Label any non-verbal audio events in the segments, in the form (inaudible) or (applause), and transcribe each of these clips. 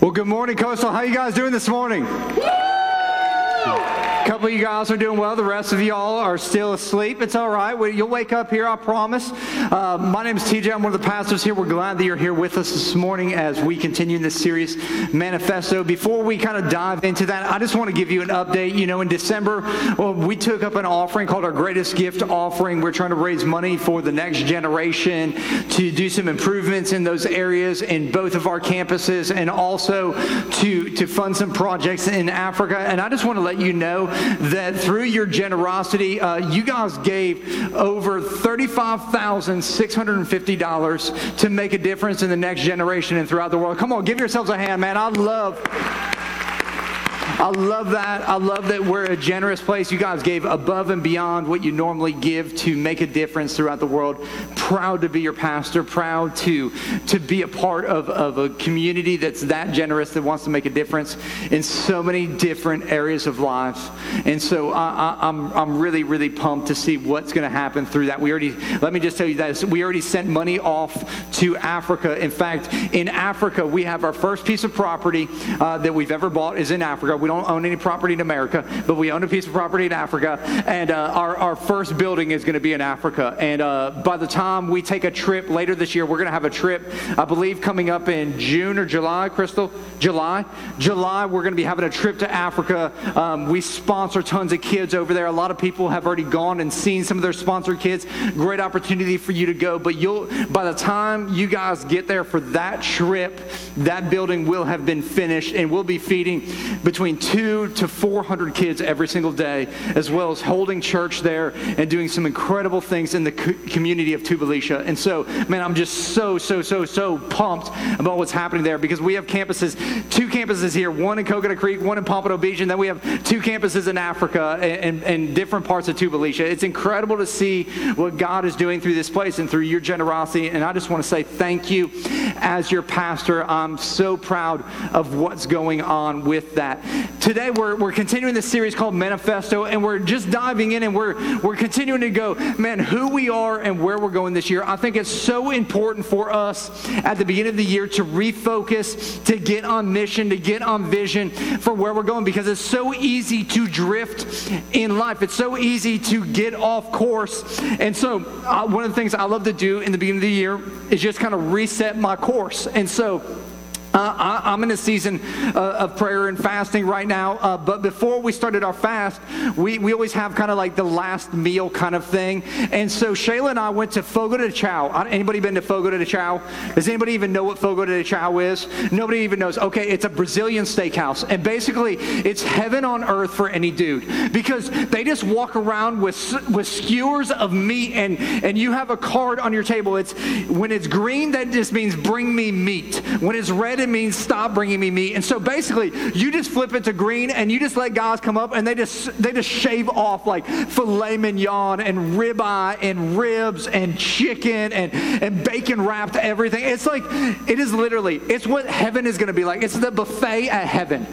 Well, good morning, Coastal. How you guys doing this morning? Couple of you guys are doing well. The rest of y'all are still asleep. It's all right. You'll wake up here, I promise. Uh, my name is TJ. I'm one of the pastors here. We're glad that you're here with us this morning as we continue this series, Manifesto. Before we kind of dive into that, I just want to give you an update. You know, in December, well, we took up an offering called our Greatest Gift Offering. We're trying to raise money for the next generation to do some improvements in those areas in both of our campuses and also to, to fund some projects in Africa. And I just want to let you know that through your generosity, uh, you guys gave over $35,650 to make a difference in the next generation and throughout the world. Come on, give yourselves a hand, man. I love. I love that. I love that we're a generous place. You guys gave above and beyond what you normally give to make a difference throughout the world. Proud to be your pastor, proud to, to be a part of, of a community that's that generous, that wants to make a difference in so many different areas of life. And so I, am I'm, I'm really, really pumped to see what's going to happen through that. We already, let me just tell you that we already sent money off to Africa. In fact, in Africa, we have our first piece of property uh, that we've ever bought is in Africa. We don't own any property in America, but we own a piece of property in Africa, and uh, our, our first building is going to be in Africa. And uh, by the time we take a trip later this year, we're going to have a trip, I believe, coming up in June or July, Crystal? July? July, we're going to be having a trip to Africa. Um, we sponsor tons of kids over there. A lot of people have already gone and seen some of their sponsored kids. Great opportunity for you to go. But you'll, by the time you guys get there for that trip, that building will have been finished, and we'll be feeding between two to 400 kids every single day, as well as holding church there and doing some incredible things in the community of Tubalicia. And so, man, I'm just so, so, so, so pumped about what's happening there because we have campuses, two campuses here, one in Coconut Creek, one in Pompano Beach, and then we have two campuses in Africa and, and, and different parts of Tubalicia. It's incredible to see what God is doing through this place and through your generosity. And I just want to say thank you as your pastor. I'm so proud of what's going on with that. Today, we're, we're continuing this series called Manifesto, and we're just diving in and we're, we're continuing to go, man, who we are and where we're going this year. I think it's so important for us at the beginning of the year to refocus, to get on mission, to get on vision for where we're going because it's so easy to drift in life. It's so easy to get off course. And so, uh, one of the things I love to do in the beginning of the year is just kind of reset my course. And so, uh, I, am in a season uh, of prayer and fasting right now, uh, but before we started our fast, we, we always have kind of like the last meal kind of thing. And so Shayla and I went to Fogo de Chao. Anybody been to Fogo de Chao? Does anybody even know what Fogo de Chao is? Nobody even knows. Okay, it's a Brazilian steakhouse. And basically, it's heaven on earth for any dude because they just walk around with, with skewers of meat, and, and you have a card on your table. It's When it's green, that just means bring me meat. When it's red, it means stop bringing me meat. And so basically, you just flip it to green and you just let guys come up and they just they just shave off like filet mignon and ribeye and ribs and chicken and, and bacon wrapped everything. It's like it is literally it's what heaven is going to be like. It's the buffet at heaven.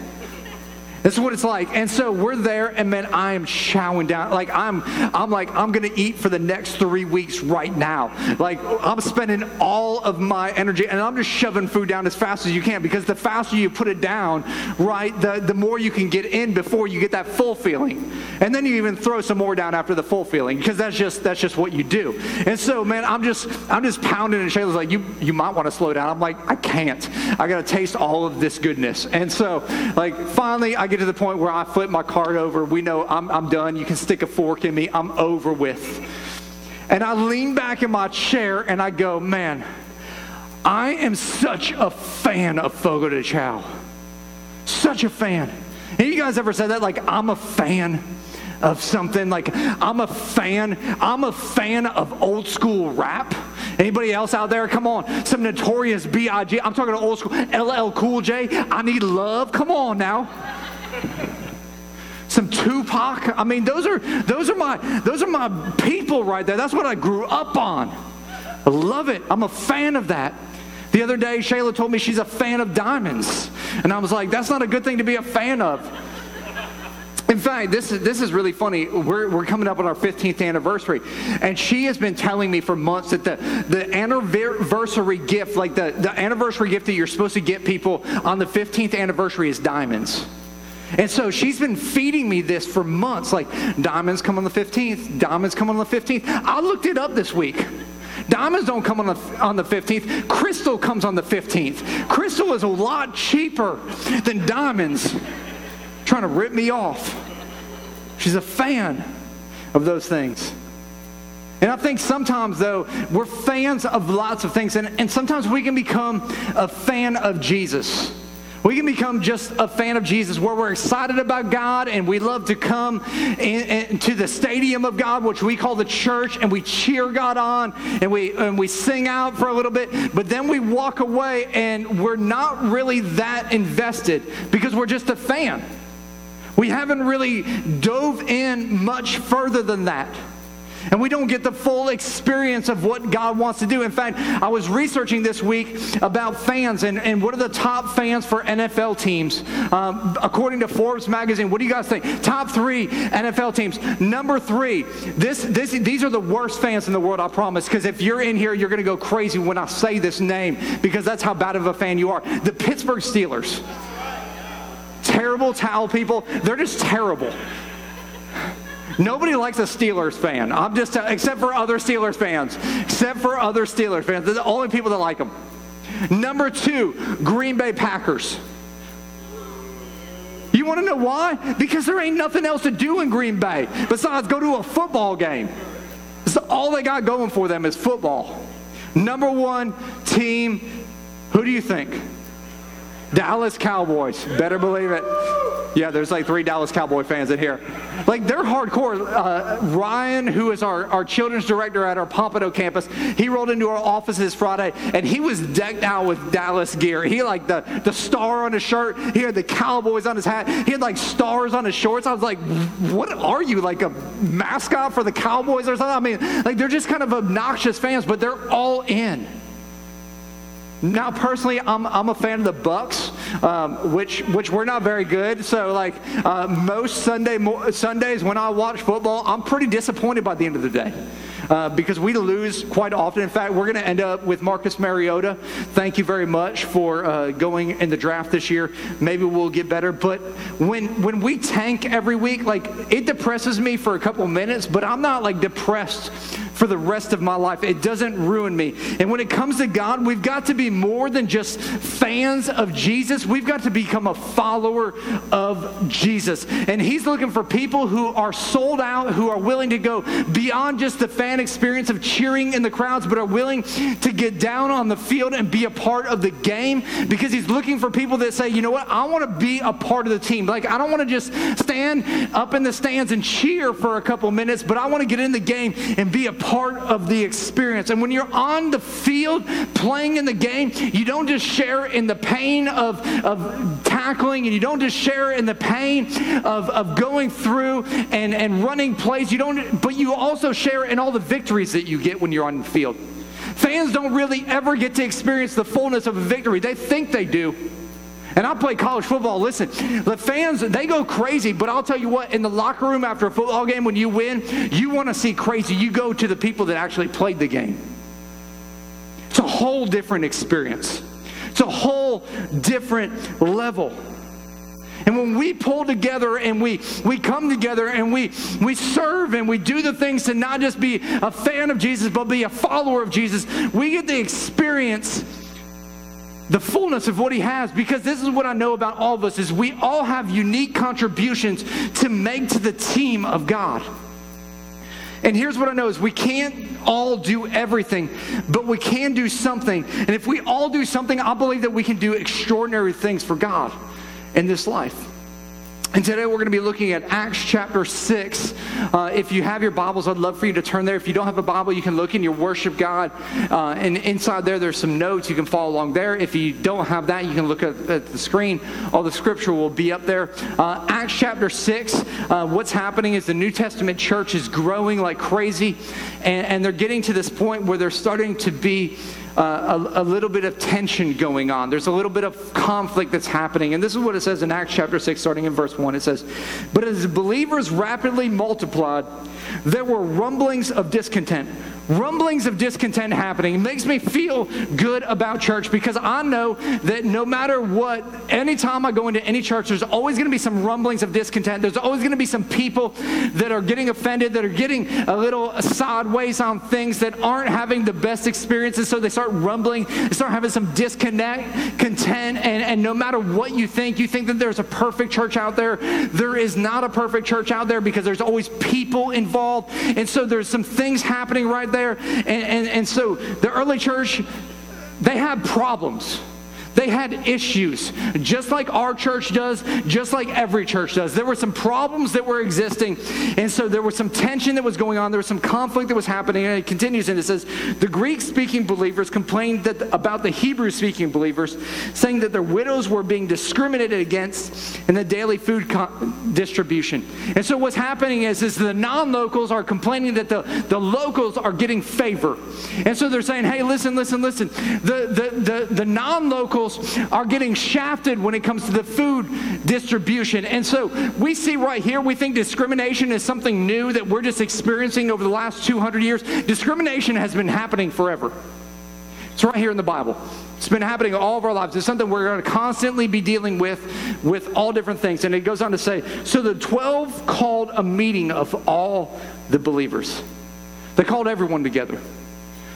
This is what it's like. And so we're there, and man, I am chowing down. Like I'm, I'm like, I'm gonna eat for the next three weeks right now. Like I'm spending all of my energy, and I'm just shoving food down as fast as you can because the faster you put it down, right, the, the more you can get in before you get that full feeling. And then you even throw some more down after the full feeling because that's just that's just what you do. And so, man, I'm just I'm just pounding, and Shayla's like, you you might want to slow down. I'm like, I can't. I gotta taste all of this goodness. And so, like, finally, I get to the point where I flip my card over. We know I'm, I'm done. You can stick a fork in me. I'm over with. And I lean back in my chair and I go, man, I am such a fan of Fogo de Chao. Such a fan. Have you guys ever said that? Like, I'm a fan of something. Like, I'm a fan. I'm a fan of old school rap. Anybody else out there? Come on. Some notorious B.I.G. I'm talking to old school LL Cool J. I need love. Come on now. (laughs) Some Tupac. I mean, those are those are my those are my people right there. That's what I grew up on. I love it. I'm a fan of that. The other day, Shayla told me she's a fan of diamonds. And I was like, that's not a good thing to be a fan of. In fact, this is, this is really funny. We're, we're coming up on our 15th anniversary. And she has been telling me for months that the, the anniversary gift, like the, the anniversary gift that you're supposed to get people on the 15th anniversary is diamonds. And so she's been feeding me this for months like, diamonds come on the 15th, diamonds come on the 15th. I looked it up this week. Diamonds don't come on the, on the 15th. Crystal comes on the 15th. Crystal is a lot cheaper than diamonds trying to rip me off. She's a fan of those things. And I think sometimes, though, we're fans of lots of things, and, and sometimes we can become a fan of Jesus. We can become just a fan of Jesus where we're excited about God and we love to come in, in, to the stadium of God, which we call the church, and we cheer God on and we, and we sing out for a little bit. But then we walk away and we're not really that invested because we're just a fan. We haven't really dove in much further than that. And we don't get the full experience of what God wants to do. In fact, I was researching this week about fans and, and what are the top fans for NFL teams. Um, according to Forbes magazine, what do you guys think? Top three NFL teams. Number three, this, this, these are the worst fans in the world, I promise. Because if you're in here, you're going to go crazy when I say this name because that's how bad of a fan you are. The Pittsburgh Steelers terrible towel people. They're just terrible. Nobody likes a Steelers fan. I'm just, except for other Steelers fans. Except for other Steelers fans. They're the only people that like them. Number two, Green Bay Packers. You want to know why? Because there ain't nothing else to do in Green Bay besides go to a football game. So all they got going for them is football. Number one team, who do you think? Dallas Cowboys. Better believe it. Yeah, there's like three Dallas Cowboy fans in here. Like, they're hardcore. Uh, Ryan, who is our, our children's director at our Pompano campus, he rolled into our offices Friday and he was decked out with Dallas gear. He like the, the star on his shirt, he had the Cowboys on his hat, he had like stars on his shorts. I was like, what are you, like a mascot for the Cowboys or something? I mean, like, they're just kind of obnoxious fans, but they're all in. Now, personally, I'm, I'm a fan of the Bucks, um, which which we're not very good. So, like uh, most Sunday mo- Sundays when I watch football, I'm pretty disappointed by the end of the day. Uh, because we lose quite often. In fact, we're going to end up with Marcus Mariota. Thank you very much for uh, going in the draft this year. Maybe we'll get better. But when when we tank every week, like it depresses me for a couple minutes, but I'm not like depressed for the rest of my life. It doesn't ruin me. And when it comes to God, we've got to be more than just fans of Jesus. We've got to become a follower of Jesus. And He's looking for people who are sold out, who are willing to go beyond just the fan experience of cheering in the crowds, but are willing to get down on the field and be a part of the game because He's looking for people that say, you know what, I want to be a part of the team. Like, I don't want to just stand up in the stands and cheer for a couple minutes, but I want to get in the game and be a part of the experience. And when you're on the field playing in the game, you don't just share in the pain of, of tackling and you don't just share in the pain of, of going through and, and running plays. You don't, but you also share in all the victories that you get when you're on the field. Fans don't really ever get to experience the fullness of a victory. They think they do. And I play college football. Listen, the fans, they go crazy, but I'll tell you what, in the locker room after a football game, when you win, you want to see crazy. You go to the people that actually played the game. It's a whole different experience, it's a whole different level. And when we pull together and we, we come together and we, we serve and we do the things to not just be a fan of Jesus, but be a follower of Jesus, we get the experience the fullness of what he has because this is what I know about all of us is we all have unique contributions to make to the team of God. And here's what I know is we can't all do everything, but we can do something. And if we all do something, I believe that we can do extraordinary things for God in this life. And today we're going to be looking at Acts chapter 6. Uh, if you have your Bibles, I'd love for you to turn there. If you don't have a Bible, you can look in your worship God. Uh, and inside there, there's some notes. You can follow along there. If you don't have that, you can look at, at the screen. All the scripture will be up there. Uh, Acts chapter 6. Uh, what's happening is the New Testament church is growing like crazy. And, and they're getting to this point where they're starting to be uh, a, a little bit of tension going on. There's a little bit of conflict that's happening. And this is what it says in Acts chapter 6, starting in verse 1. It says, But as believers rapidly multiplied, there were rumblings of discontent rumblings of discontent happening. It makes me feel good about church because I know that no matter what, anytime I go into any church, there's always going to be some rumblings of discontent. There's always going to be some people that are getting offended, that are getting a little sideways on things, that aren't having the best experiences. So they start rumbling, they start having some disconnect, content, and, and no matter what you think, you think that there's a perfect church out there. There is not a perfect church out there because there's always people involved. And so there's some things happening right there there. And, and, and so the early church, they had problems. They had issues, just like our church does, just like every church does. There were some problems that were existing, and so there was some tension that was going on. There was some conflict that was happening, and it continues, and it says, The Greek speaking believers complained that, about the Hebrew speaking believers, saying that their widows were being discriminated against in the daily food distribution. And so what's happening is, is the non locals are complaining that the, the locals are getting favor. And so they're saying, Hey, listen, listen, listen. The, the, the, the non locals are getting shafted when it comes to the food distribution. And so we see right here, we think discrimination is something new that we're just experiencing over the last 200 years. Discrimination has been happening forever. It's right here in the Bible. It's been happening all of our lives. It's something we're going to constantly be dealing with, with all different things. And it goes on to say, so the 12 called a meeting of all the believers. They called everyone together.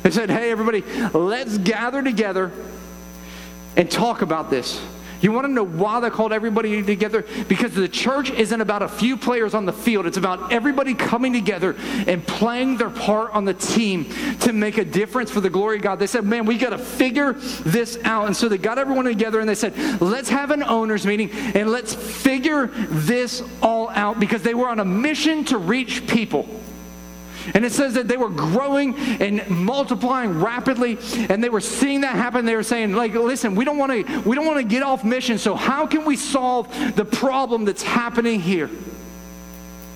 They said, hey, everybody, let's gather together and talk about this. You want to know why they called everybody together? Because the church isn't about a few players on the field. It's about everybody coming together and playing their part on the team to make a difference for the glory of God. They said, man, we got to figure this out. And so they got everyone together and they said, let's have an owners meeting and let's figure this all out because they were on a mission to reach people. And it says that they were growing and multiplying rapidly, and they were seeing that happen. They were saying, like, listen, we don't want to we don't want to get off mission. So how can we solve the problem that's happening here?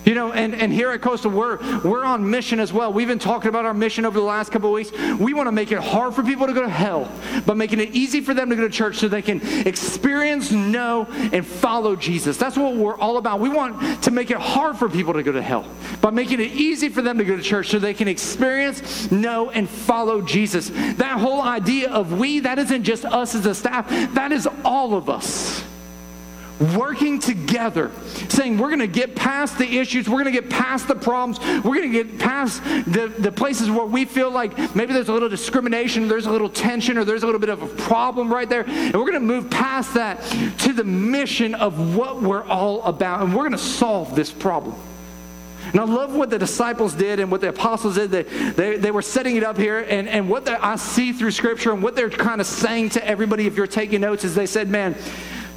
You know, and, and here at Coastal, we're, we're on mission as well. We've been talking about our mission over the last couple of weeks. We want to make it hard for people to go to hell, but making it easy for them to go to church so they can experience, know, and follow Jesus. That's what we're all about. We want to make it hard for people to go to hell by making it easy for them to go to church so they can experience, know, and follow Jesus. That whole idea of we, that isn't just us as a staff, that is all of us working together, saying we're going to get past the issues, we're going to get past the problems, we're going to get past the, the places where we feel like maybe there's a little discrimination, there's a little tension, or there's a little bit of a problem right there. And we're going to move past that to the mission of what we're all about, and we're going to solve this problem. And I love what the disciples did and what the apostles did. They, they, they were setting it up here. And, and what I see through Scripture and what they're kind of saying to everybody, if you're taking notes, is they said, man,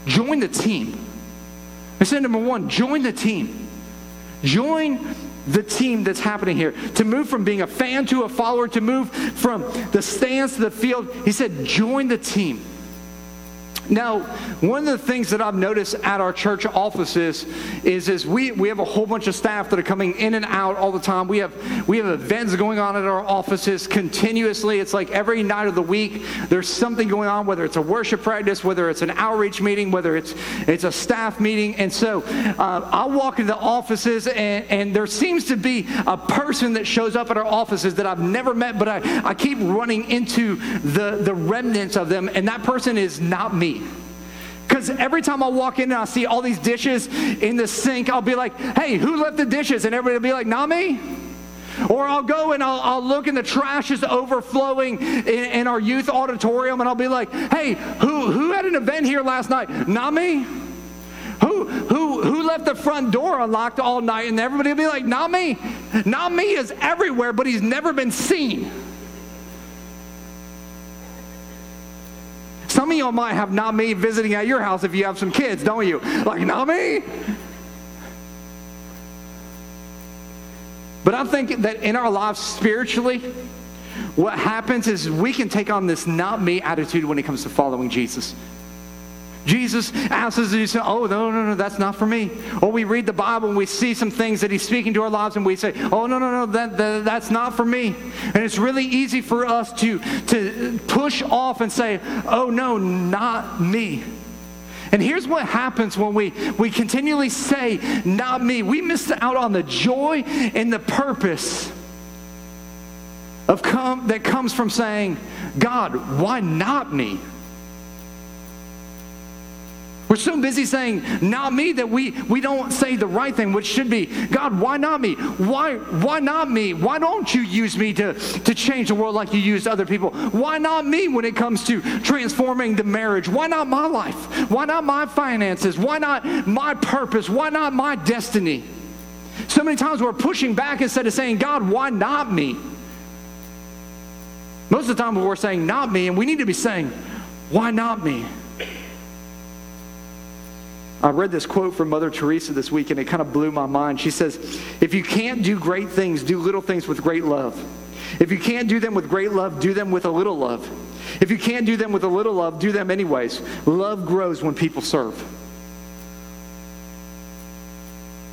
Join the team. I said, number one, join the team. Join the team that's happening here. To move from being a fan to a follower, to move from the stands to the field, he said, join the team. Now, one of the things that I've noticed at our church offices is, is we, we have a whole bunch of staff that are coming in and out all the time. We have, we have events going on at our offices continuously. It's like every night of the week, there's something going on, whether it's a worship practice, whether it's an outreach meeting, whether it's, it's a staff meeting. And so uh, I walk into the offices, and, and there seems to be a person that shows up at our offices that I've never met, but I, I keep running into the, the remnants of them, and that person is not me. Because every time I walk in and I see all these dishes in the sink, I'll be like, hey, who left the dishes? And everybody will be like, not me. Or I'll go and I'll, I'll, look and the trash is overflowing in, in, our youth auditorium and I'll be like, hey, who, who had an event here last night? Not me. Who, who, who left the front door unlocked all night? And everybody will be like, not me. Not me is everywhere, but he's never been seen. Some of y'all might have not me visiting at your house if you have some kids, don't you? Like, not me? But I think that in our lives spiritually, what happens is we can take on this not me attitude when it comes to following Jesus. Jesus asks us to do something. Oh, no, no, no, that's not for me. Or we read the Bible and we see some things that He's speaking to our lives and we say, oh, no, no, no, that, that, that's not for me. And it's really easy for us to, to push off and say, oh, no, not me. And here's what happens when we, we continually say, not me. We miss out on the joy and the purpose of come, that comes from saying, God, why not me? We're so busy saying, not me, that we, we don't say the right thing, which should be, God, why not me? Why, why not me? Why don't you use me to, to change the world like you used other people? Why not me when it comes to transforming the marriage? Why not my life? Why not my finances? Why not my purpose? Why not my destiny? So many times we're pushing back instead of saying, God, why not me? Most of the time we're saying, not me, and we need to be saying, why not me? I read this quote from Mother Teresa this week and it kind of blew my mind. She says, If you can't do great things, do little things with great love. If you can't do them with great love, do them with a little love. If you can't do them with a little love, do them anyways. Love grows when people serve.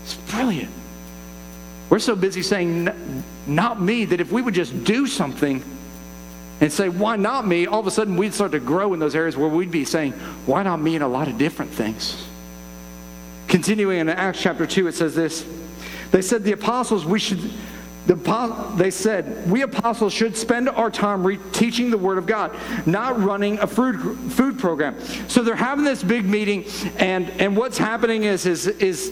It's brilliant. We're so busy saying, not me, that if we would just do something and say, why not me, all of a sudden we'd start to grow in those areas where we'd be saying, why not me in a lot of different things. Continuing in Acts chapter 2, it says this. They said, the apostles, we should, the, they said, we apostles should spend our time re- teaching the Word of God, not running a food, food program. So they're having this big meeting, and, and what's happening is, is, is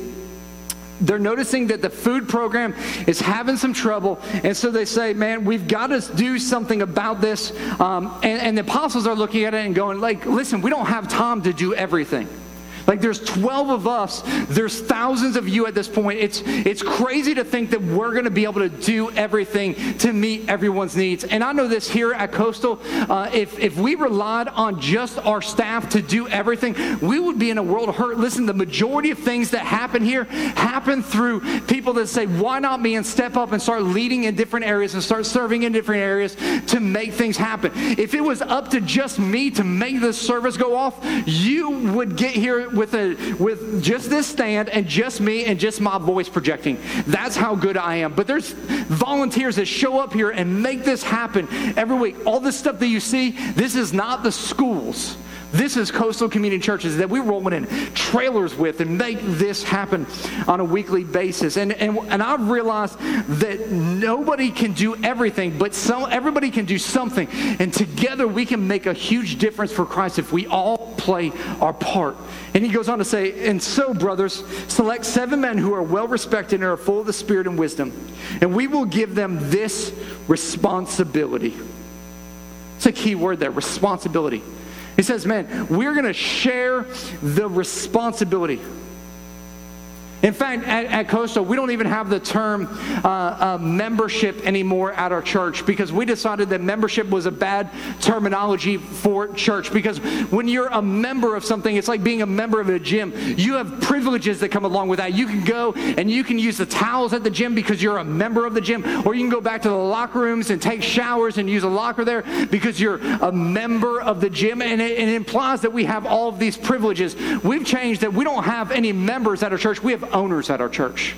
they're noticing that the food program is having some trouble. And so they say, man, we've got to do something about this. Um, and, and the apostles are looking at it and going, like, listen, we don't have time to do everything. Like there's 12 of us, there's thousands of you at this point. It's it's crazy to think that we're going to be able to do everything to meet everyone's needs. And I know this here at Coastal, uh, if if we relied on just our staff to do everything, we would be in a world of hurt. Listen, the majority of things that happen here happen through people that say, "Why not me?" and step up and start leading in different areas and start serving in different areas to make things happen. If it was up to just me to make this service go off, you would get here with a with just this stand and just me and just my voice projecting. That's how good I am. But there's volunteers that show up here and make this happen every week. All this stuff that you see, this is not the schools. This is coastal community churches that we're rolling in trailers with and make this happen on a weekly basis. And, and, and I've realized that nobody can do everything, but some, everybody can do something. And together we can make a huge difference for Christ if we all play our part. And he goes on to say, And so, brothers, select seven men who are well respected and are full of the Spirit and wisdom, and we will give them this responsibility. It's a key word there responsibility. He says, man, we're going to share the responsibility. In fact, at, at Coastal, we don't even have the term uh, uh, membership anymore at our church because we decided that membership was a bad terminology for church. Because when you're a member of something, it's like being a member of a gym. You have privileges that come along with that. You can go and you can use the towels at the gym because you're a member of the gym, or you can go back to the locker rooms and take showers and use a locker there because you're a member of the gym. And it, it implies that we have all of these privileges. We've changed that we don't have any members at our church. We have owners at our church.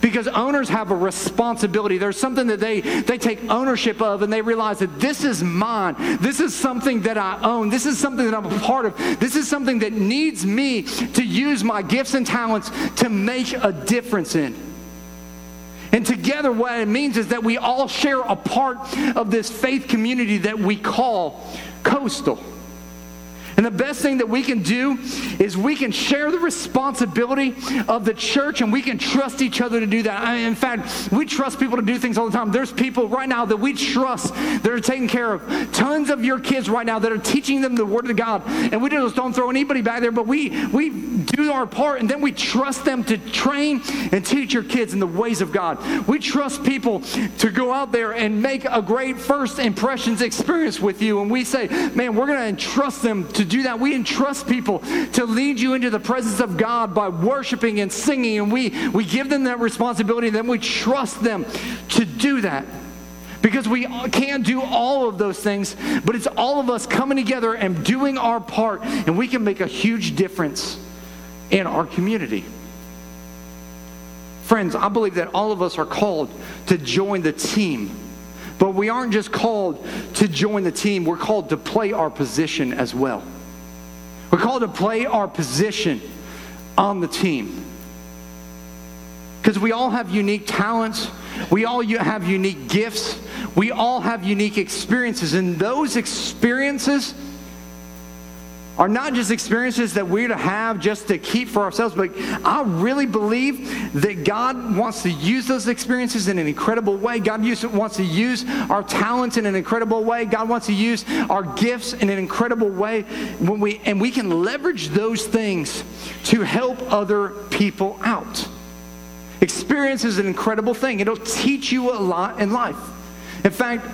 Because owners have a responsibility. There's something that they they take ownership of and they realize that this is mine. This is something that i own. This is something that i'm a part of. This is something that needs me to use my gifts and talents to make a difference in. And together what it means is that we all share a part of this faith community that we call coastal and the best thing that we can do is we can share the responsibility of the church and we can trust each other to do that. In fact, we trust people to do things all the time. There's people right now that we trust that are taking care of tons of your kids right now that are teaching them the Word of God. And we just don't throw anybody back there, but we, we do our part and then we trust them to train and teach your kids in the ways of God. We trust people to go out there and make a great first impressions experience with you. And we say, man, we're going to entrust them to do that. We entrust people to lead you into the presence of God by worshiping and singing, and we, we give them that responsibility, and then we trust them to do that. Because we can't do all of those things, but it's all of us coming together and doing our part, and we can make a huge difference in our community. Friends, I believe that all of us are called to join the team. But we aren't just called to join the team, we're called to play our position as well. We're called to play our position on the team. Because we all have unique talents, we all have unique gifts, we all have unique experiences, and those experiences are not just experiences that we're to have just to keep for ourselves, but I really believe that God wants to use those experiences in an incredible way. God wants to use our talents in an incredible way. God wants to use our gifts in an incredible way. When we, and we can leverage those things to help other people out. Experience is an incredible thing, it'll teach you a lot in life. In fact,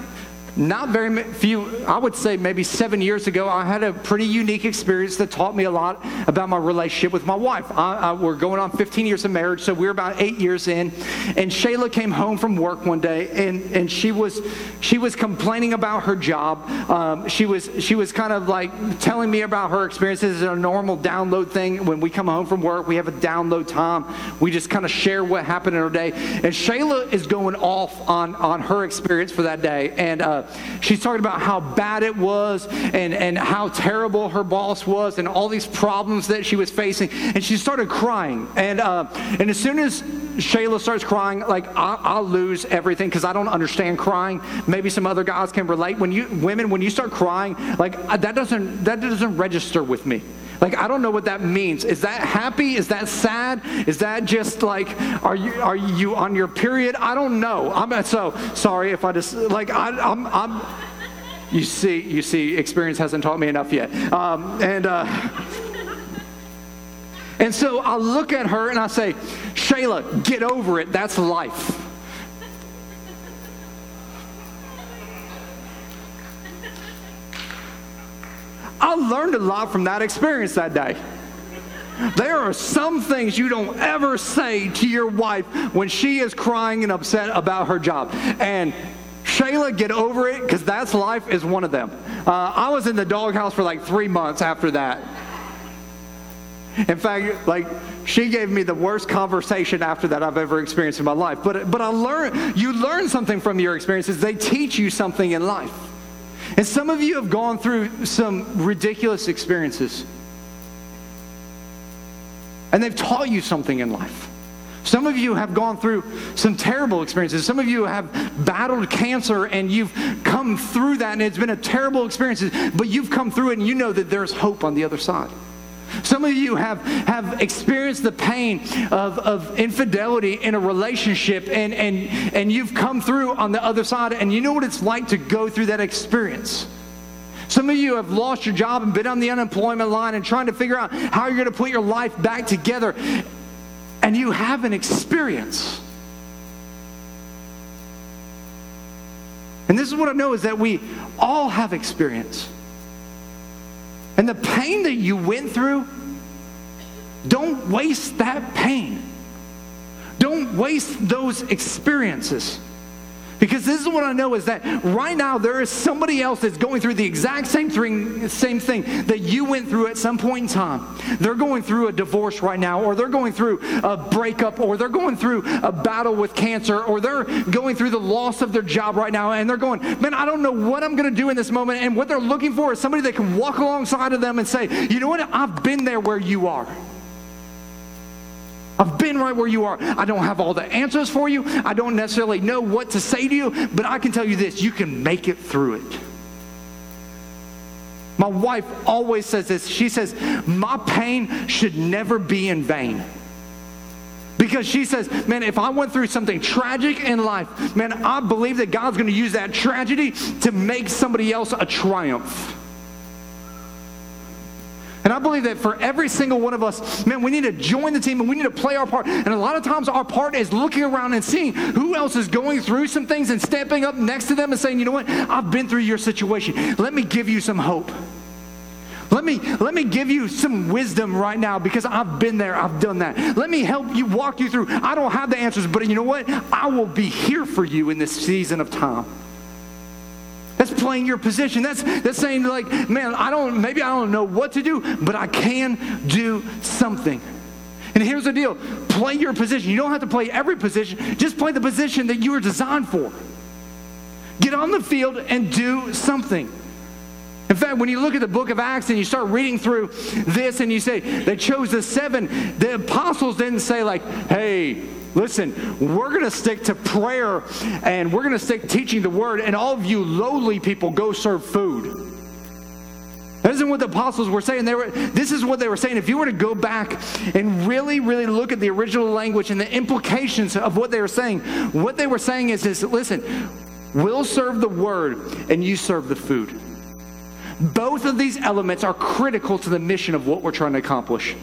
not very few, I would say maybe seven years ago, I had a pretty unique experience that taught me a lot about my relationship with my wife. I, I, we're going on 15 years of marriage, so we're about eight years in. And Shayla came home from work one day, and, and she was she was complaining about her job. Um, she was she was kind of like telling me about her experiences. It's a normal download thing. When we come home from work, we have a download time. We just kind of share what happened in our day. And Shayla is going off on on her experience for that day, and. Uh, she's talking about how bad it was and, and how terrible her boss was and all these problems that she was facing. And she started crying. And, uh, and as soon as Shayla starts crying, like I, I'll lose everything because I don't understand crying. Maybe some other guys can relate. When you women, when you start crying, like that doesn't that doesn't register with me. Like I don't know what that means. Is that happy? Is that sad? Is that just like are you are you on your period? I don't know. I'm so sorry if I just like I, I'm I'm. You see, you see, experience hasn't taught me enough yet. Um, and uh, and so I look at her and I say, Shayla, get over it. That's life. I learned a lot from that experience that day. There are some things you don't ever say to your wife when she is crying and upset about her job. And Shayla, get over it because that's life is one of them. Uh, I was in the doghouse for like three months after that. In fact, like she gave me the worst conversation after that I've ever experienced in my life. But but I learned you learn something from your experiences. They teach you something in life. And some of you have gone through some ridiculous experiences. And they've taught you something in life. Some of you have gone through some terrible experiences. Some of you have battled cancer and you've come through that and it's been a terrible experience, but you've come through it and you know that there's hope on the other side. Some of you have, have experienced the pain of, of infidelity in a relationship, and, and, and you've come through on the other side, and you know what it's like to go through that experience. Some of you have lost your job and been on the unemployment line and trying to figure out how you're going to put your life back together, and you have an experience. And this is what I know is that we all have experience. And the pain that you went through, don't waste that pain. Don't waste those experiences. Because this is what I know is that right now there is somebody else that's going through the exact same thing, same thing that you went through at some point in time. They're going through a divorce right now, or they're going through a breakup, or they're going through a battle with cancer, or they're going through the loss of their job right now, and they're going, man, I don't know what I'm going to do in this moment. And what they're looking for is somebody that can walk alongside of them and say, you know what, I've been there where you are. I've been right where you are. I don't have all the answers for you. I don't necessarily know what to say to you, but I can tell you this you can make it through it. My wife always says this. She says, My pain should never be in vain. Because she says, man, if I went through something tragic in life, man, I believe that God's going to use that tragedy to make somebody else a triumph. And I believe that for every single one of us, man, we need to join the team and we need to play our part. And a lot of times our part is looking around and seeing who else is going through some things and stepping up next to them and saying, you know what, I've been through your situation. Let me give you some hope. Let me, let me give you some wisdom right now because I've been there, I've done that. Let me help you walk you through. I don't have the answers, but you know what? I will be here for you in this season of time. That's playing your position. That's, that's saying, like, man, I don't, maybe I don't know what to do, but I can do something. And here's the deal play your position. You don't have to play every position, just play the position that you were designed for. Get on the field and do something. In fact, when you look at the book of Acts and you start reading through this and you say they chose the seven, the apostles didn't say, like, hey, listen, we're going to stick to prayer and we're going to stick teaching the word, and all of you lowly people go serve food. That isn't what the apostles were saying. They were, this is what they were saying. If you were to go back and really, really look at the original language and the implications of what they were saying, what they were saying is this listen, we'll serve the word and you serve the food. Both of these elements are critical to the mission of what we're trying to accomplish.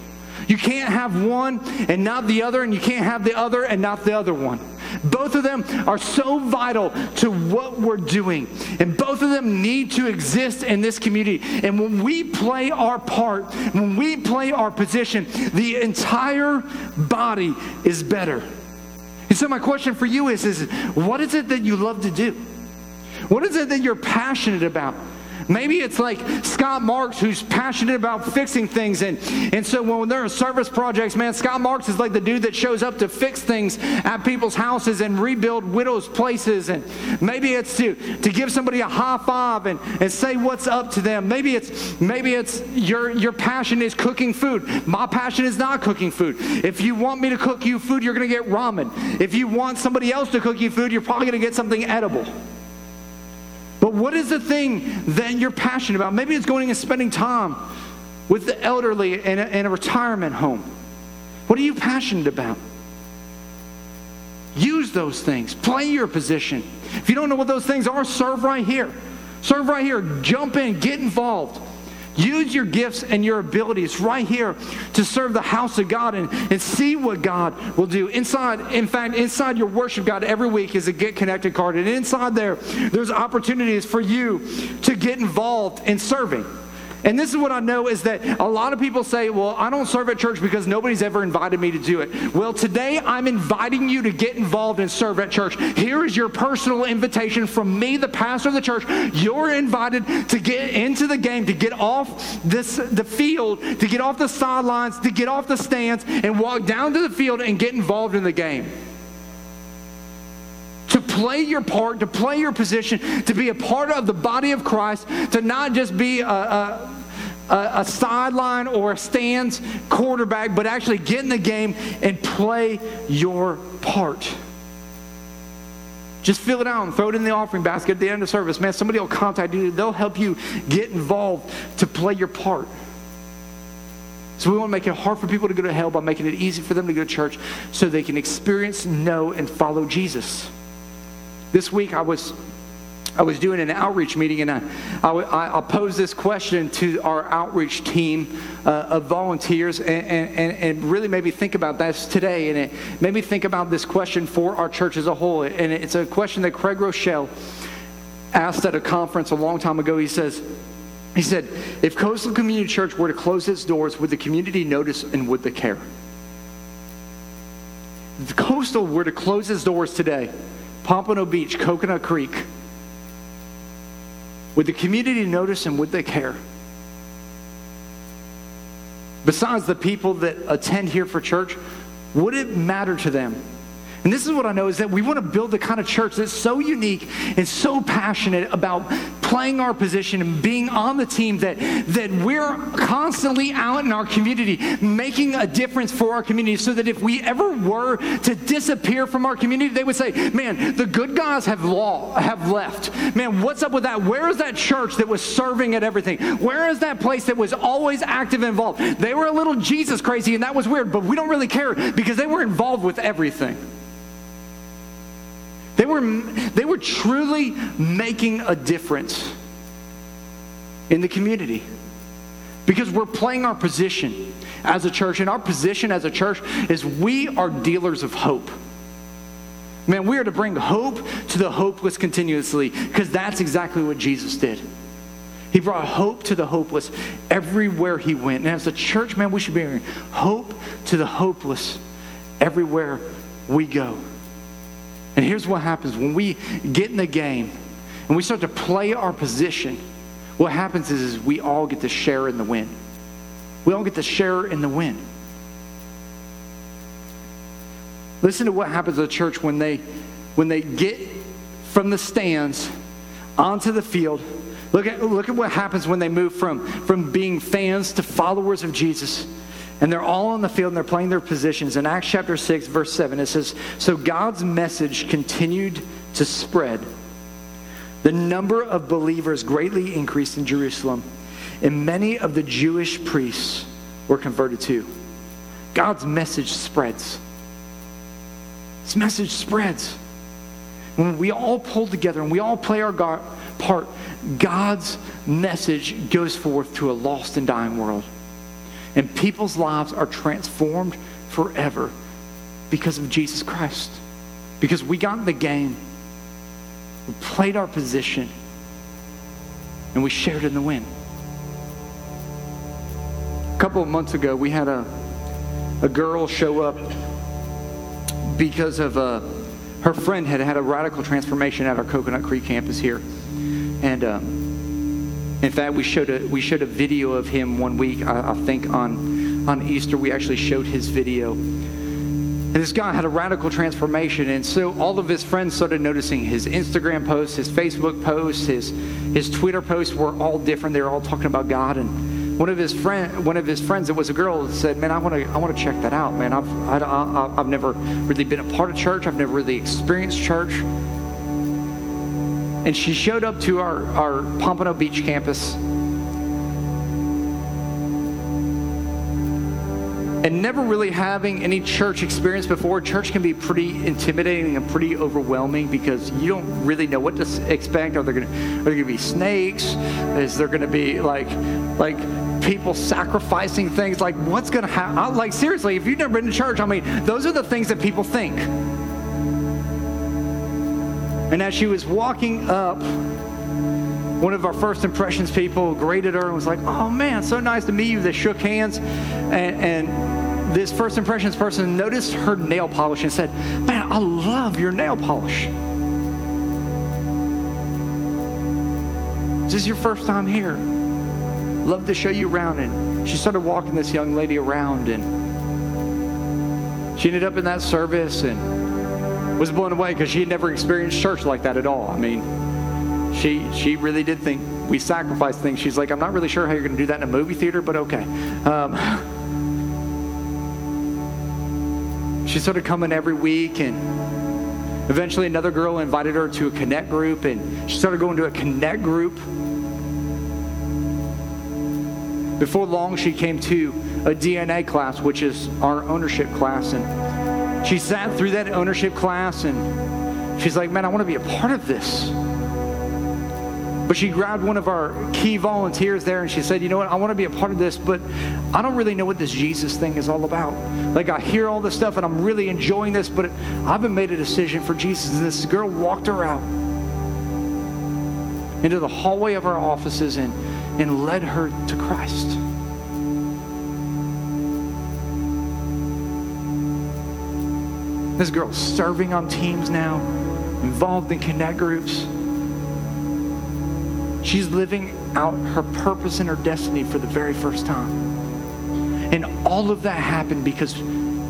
You can't have one and not the other, and you can't have the other and not the other one. Both of them are so vital to what we're doing, and both of them need to exist in this community. And when we play our part, when we play our position, the entire body is better. And so, my question for you is, is what is it that you love to do? What is it that you're passionate about? Maybe it's like Scott Marks, who's passionate about fixing things. And, and so when they're in service projects, man, Scott Marks is like the dude that shows up to fix things at people's houses and rebuild widows' places. And maybe it's to, to give somebody a high five and, and say what's up to them. Maybe it's maybe it's your your passion is cooking food. My passion is not cooking food. If you want me to cook you food, you're gonna get ramen. If you want somebody else to cook you food, you're probably gonna get something edible. What is the thing that you're passionate about? Maybe it's going and spending time with the elderly in a, in a retirement home. What are you passionate about? Use those things. Play your position. If you don't know what those things are, serve right here. Serve right here. Jump in, get involved. Use your gifts and your abilities right here to serve the house of God and, and see what God will do. Inside, in fact, inside your worship God every week is a Get Connected card. And inside there, there's opportunities for you to get involved in serving. And this is what I know is that a lot of people say, well, I don't serve at church because nobody's ever invited me to do it. Well, today I'm inviting you to get involved and serve at church. Here is your personal invitation from me, the pastor of the church. You're invited to get into the game, to get off this the field, to get off the sidelines, to get off the stands and walk down to the field and get involved in the game play your part, to play your position, to be a part of the body of Christ, to not just be a, a, a, a sideline or a stands quarterback, but actually get in the game and play your part. Just fill it out and throw it in the offering basket at the end of service. Man, somebody will contact you. They'll help you get involved to play your part. So we want to make it hard for people to go to hell by making it easy for them to go to church so they can experience, know, and follow Jesus. This week I was I was doing an outreach meeting and I, I, I posed this question to our outreach team uh, of volunteers and, and, and really made me think about this today. And it made me think about this question for our church as a whole. And it's a question that Craig Groeschel asked at a conference a long time ago. He says, he said, if Coastal Community Church were to close its doors, would the community notice and would they care? If Coastal were to close its doors today, Pompano Beach, Coconut Creek. Would the community notice and would they care? Besides the people that attend here for church, would it matter to them and this is what I know is that we want to build the kind of church that's so unique and so passionate about playing our position and being on the team that, that we're constantly out in our community making a difference for our community so that if we ever were to disappear from our community, they would say, man, the good guys have law have left. Man, what's up with that? Where is that church that was serving at everything? Where is that place that was always active and involved? They were a little Jesus crazy and that was weird, but we don't really care because they were involved with everything. They were, they were truly making a difference in the community because we're playing our position as a church. And our position as a church is we are dealers of hope. Man, we are to bring hope to the hopeless continuously because that's exactly what Jesus did. He brought hope to the hopeless everywhere he went. And as a church, man, we should be bringing hope to the hopeless everywhere we go. And here's what happens when we get in the game and we start to play our position, what happens is, is we all get to share in the win. We all get to share in the win. Listen to what happens to the church when they when they get from the stands onto the field. Look at, look at what happens when they move from, from being fans to followers of Jesus. And they're all on the field and they're playing their positions. In Acts chapter 6, verse 7, it says So God's message continued to spread. The number of believers greatly increased in Jerusalem, and many of the Jewish priests were converted too. God's message spreads. This message spreads. When we all pull together and we all play our part, God's message goes forth to a lost and dying world. And people's lives are transformed forever because of Jesus Christ. Because we got in the game, we played our position, and we shared in the win. A couple of months ago, we had a, a girl show up because of uh, her friend had had a radical transformation at our Coconut Creek campus here. And um, in fact, we showed, a, we showed a video of him one week, I, I think on, on Easter, we actually showed his video. And this guy had a radical transformation. And so all of his friends started noticing his Instagram posts, his Facebook posts, his, his Twitter posts were all different. They were all talking about God. And one of his friend, one of his friends that was a girl, said, "Man, I want to, I want to check that out, man. I've, I, I, I've never really been a part of church. I've never really experienced church." And she showed up to our, our Pompano Beach campus and never really having any church experience before, church can be pretty intimidating and pretty overwhelming because you don't really know what to expect. Are there going to are there going to be snakes? Is there going to be like like people sacrificing things? Like what's going to happen? Like seriously, if you've never been to church, I mean, those are the things that people think. And as she was walking up, one of our first impressions people greeted her and was like, "Oh man, so nice to meet you." They shook hands, and, and this first impressions person noticed her nail polish and said, "Man, I love your nail polish." This Is your first time here? Love to show you around. And she started walking this young lady around, and she ended up in that service and was blown away because she had never experienced church like that at all. I mean, she she really did think we sacrificed things. She's like, I'm not really sure how you're going to do that in a movie theater, but okay. Um, (sighs) she started coming every week, and eventually another girl invited her to a connect group, and she started going to a connect group. Before long, she came to a DNA class, which is our ownership class, and she sat through that ownership class, and she's like, "Man, I want to be a part of this." But she grabbed one of our key volunteers there and she said, You know what? I want to be a part of this, but I don't really know what this Jesus thing is all about. Like, I hear all this stuff and I'm really enjoying this, but I haven't made a decision for Jesus. And this girl walked her out into the hallway of our offices and, and led her to Christ. This girl's serving on teams now, involved in connect groups. She's living out her purpose and her destiny for the very first time. And all of that happened because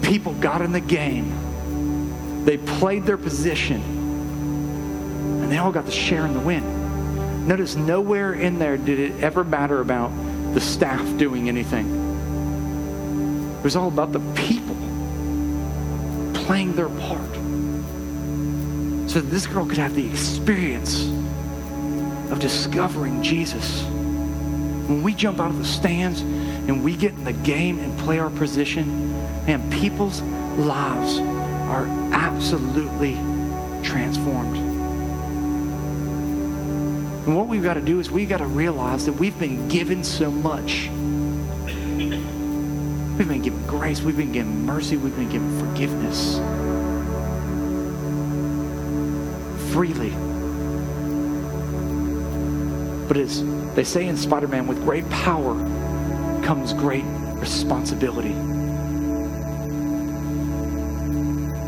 people got in the game. They played their position. And they all got to share in the win. Notice nowhere in there did it ever matter about the staff doing anything. It was all about the people playing their part. So that this girl could have the experience of discovering Jesus. When we jump out of the stands and we get in the game and play our position, man, people's lives are absolutely transformed. And what we've got to do is we've got to realize that we've been given so much. We've been given grace, we've been given mercy, we've been given forgiveness freely. But as they say in Spider Man, with great power comes great responsibility.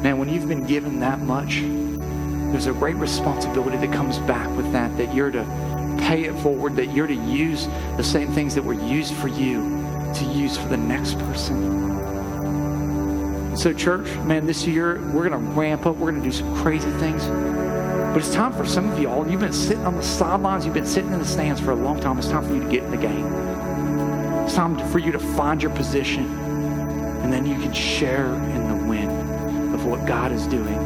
Man, when you've been given that much, there's a great responsibility that comes back with that, that you're to pay it forward, that you're to use the same things that were used for you to use for the next person. So, church, man, this year we're going to ramp up. We're going to do some crazy things. But it's time for some of y'all, you've been sitting on the sidelines, you've been sitting in the stands for a long time. It's time for you to get in the game. It's time for you to find your position, and then you can share in the win of what God is doing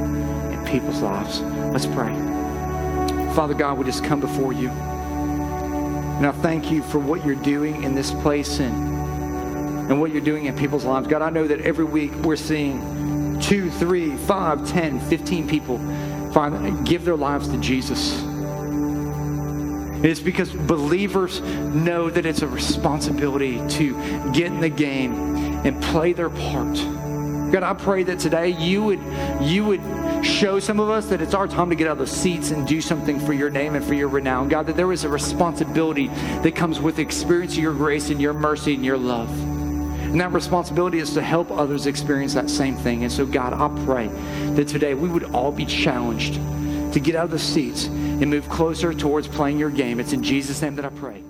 in people's lives. Let's pray. Father God, we just come before you. And I thank you for what you're doing in this place and and what you're doing in people's lives. God, I know that every week we're seeing two, three, five, ten, fifteen people find, give their lives to Jesus. It's because believers know that it's a responsibility to get in the game and play their part. God, I pray that today you would you would show some of us that it's our time to get out of the seats and do something for your name and for your renown. God, that there is a responsibility that comes with experiencing your grace and your mercy and your love. And that responsibility is to help others experience that same thing. And so, God, I pray that today we would all be challenged to get out of the seats and move closer towards playing your game. It's in Jesus' name that I pray.